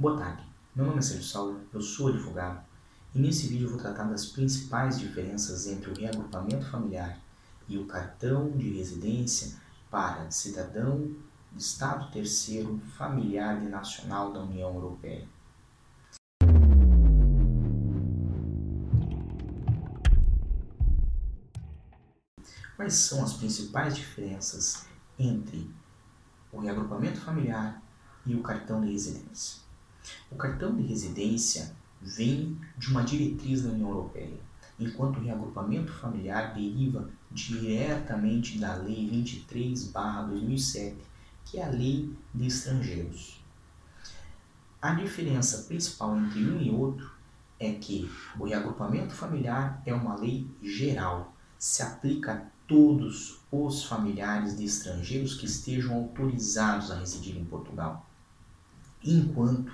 Boa tarde, meu nome é Sérgio Saulo, eu sou advogado e nesse vídeo vou tratar das principais diferenças entre o reagrupamento familiar e o cartão de residência para cidadão de Estado terceiro familiar e nacional da União Europeia. Quais são as principais diferenças entre o reagrupamento familiar e o cartão de residência? O cartão de residência vem de uma diretriz da União Europeia, enquanto o reagrupamento familiar deriva diretamente da Lei 23/2007, que é a Lei de Estrangeiros. A diferença principal entre um e outro é que o reagrupamento familiar é uma lei geral, se aplica a todos os familiares de estrangeiros que estejam autorizados a residir em Portugal. Enquanto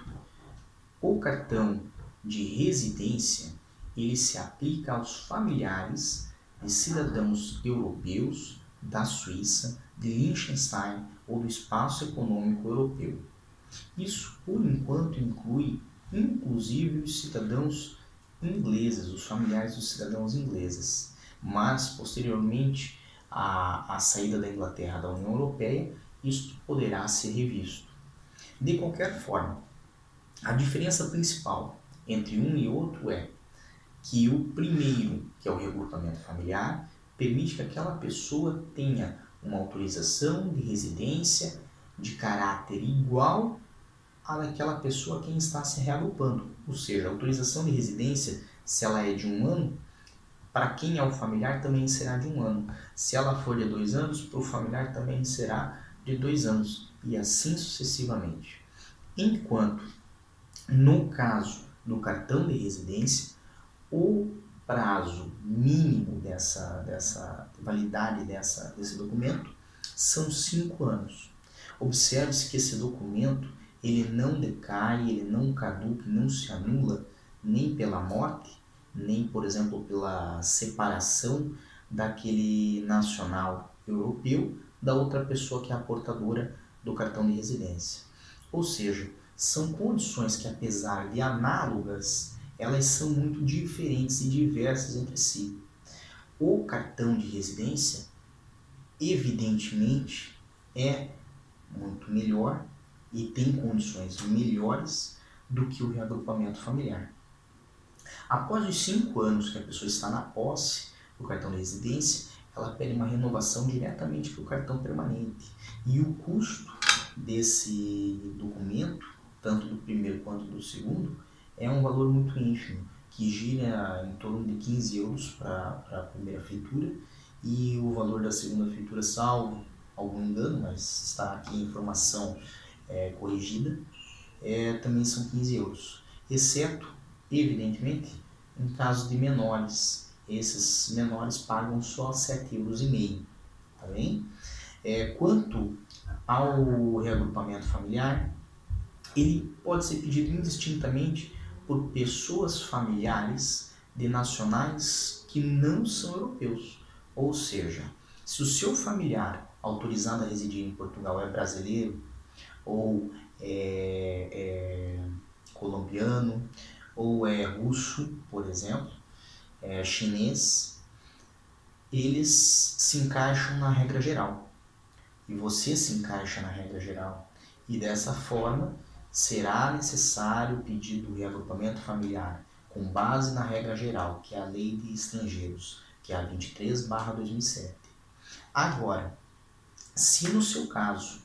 o cartão de residência ele se aplica aos familiares de cidadãos europeus da Suíça, de Liechtenstein ou do Espaço Econômico Europeu. Isso, por enquanto, inclui inclusive os cidadãos ingleses, os familiares dos cidadãos ingleses mas posteriormente à, saída da Inglaterra da União Europeia, isto poderá ser revisto. De qualquer forma, a diferença principal entre um e outro é que o primeiro, que é o regrupamento familiar, permite que aquela pessoa tenha uma autorização de residência de caráter igual à daquela pessoa quem está se reagrupando. Ou seja, a autorização de residência, se ela é de um ano, para quem é o familiar também será de um ano. Se ela for de dois anos, para o familiar também será de dois anos. E assim sucessivamente. Enquanto, no caso do cartão de residência, o prazo mínimo dessa, dessa validade dessa, desse documento são cinco anos. Observe-se que esse documento ele não decai, ele não caduca, não se anula nem pela morte, nem, por exemplo, pela separação daquele nacional europeu da outra pessoa que é a portadora do cartão de residência. Ou seja, são condições que, apesar de análogas, elas são muito diferentes e diversas entre si. O cartão de residência, evidentemente, é muito melhor e tem condições melhores do que o reagrupamento familiar. Após os cinco anos que a pessoa está na posse do cartão de residência, ela pede uma renovação diretamente para o cartão permanente. E o custo desse documento, tanto do primeiro quanto do segundo, é um valor muito ínfimo, que gira em torno de 15 euros para a primeira feitura e o valor da segunda feitura, salvo algum engano, mas está aqui a informação é, corrigida, é, também são 15 euros, exceto Evidentemente, em caso de menores, esses menores pagam só 7,5 euros, tá bem? É, quanto ao reagrupamento familiar, ele pode ser pedido indistintamente por pessoas familiares de nacionais que não são europeus. Ou seja, se o seu familiar autorizado a residir em Portugal é brasileiro ou é, é colombiano ou é russo, por exemplo, é chinês, eles se encaixam na regra geral. E você se encaixa na regra geral. E dessa forma, será necessário pedir do reagrupamento familiar com base na regra geral, que é a Lei de Estrangeiros, que é a 23/2007. Agora, se no seu caso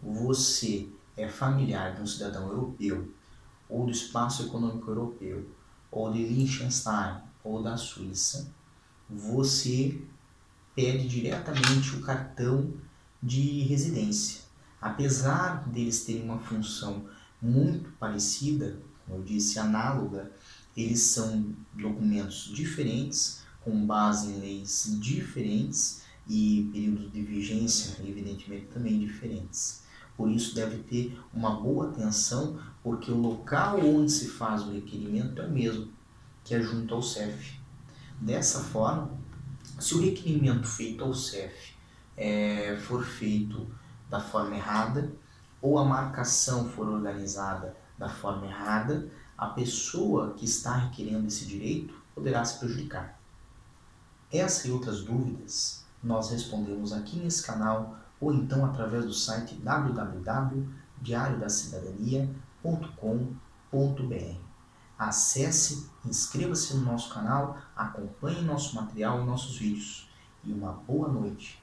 você é familiar de um cidadão europeu ou do Espaço Econômico Europeu, ou de Liechtenstein, ou da Suíça, você pede diretamente o cartão de residência. Apesar deles terem uma função muito parecida, como eu disse, análoga, eles são documentos diferentes, com base em leis diferentes e períodos de vigência, evidentemente, também diferentes. Por isso deve ter uma boa atenção, porque o local onde se faz o requerimento é o mesmo, que é junto ao CEF. Dessa forma, se o requerimento feito ao CEF é, for feito da forma errada, ou a marcação for organizada da forma errada, a pessoa que está requerendo esse direito poderá se prejudicar. Essa e outras dúvidas nós respondemos aqui nesse canal ou então através do site www.diariodacidadania.com.br. Acesse, inscreva-se no nosso canal, acompanhe nosso material e nossos vídeos. E uma boa noite.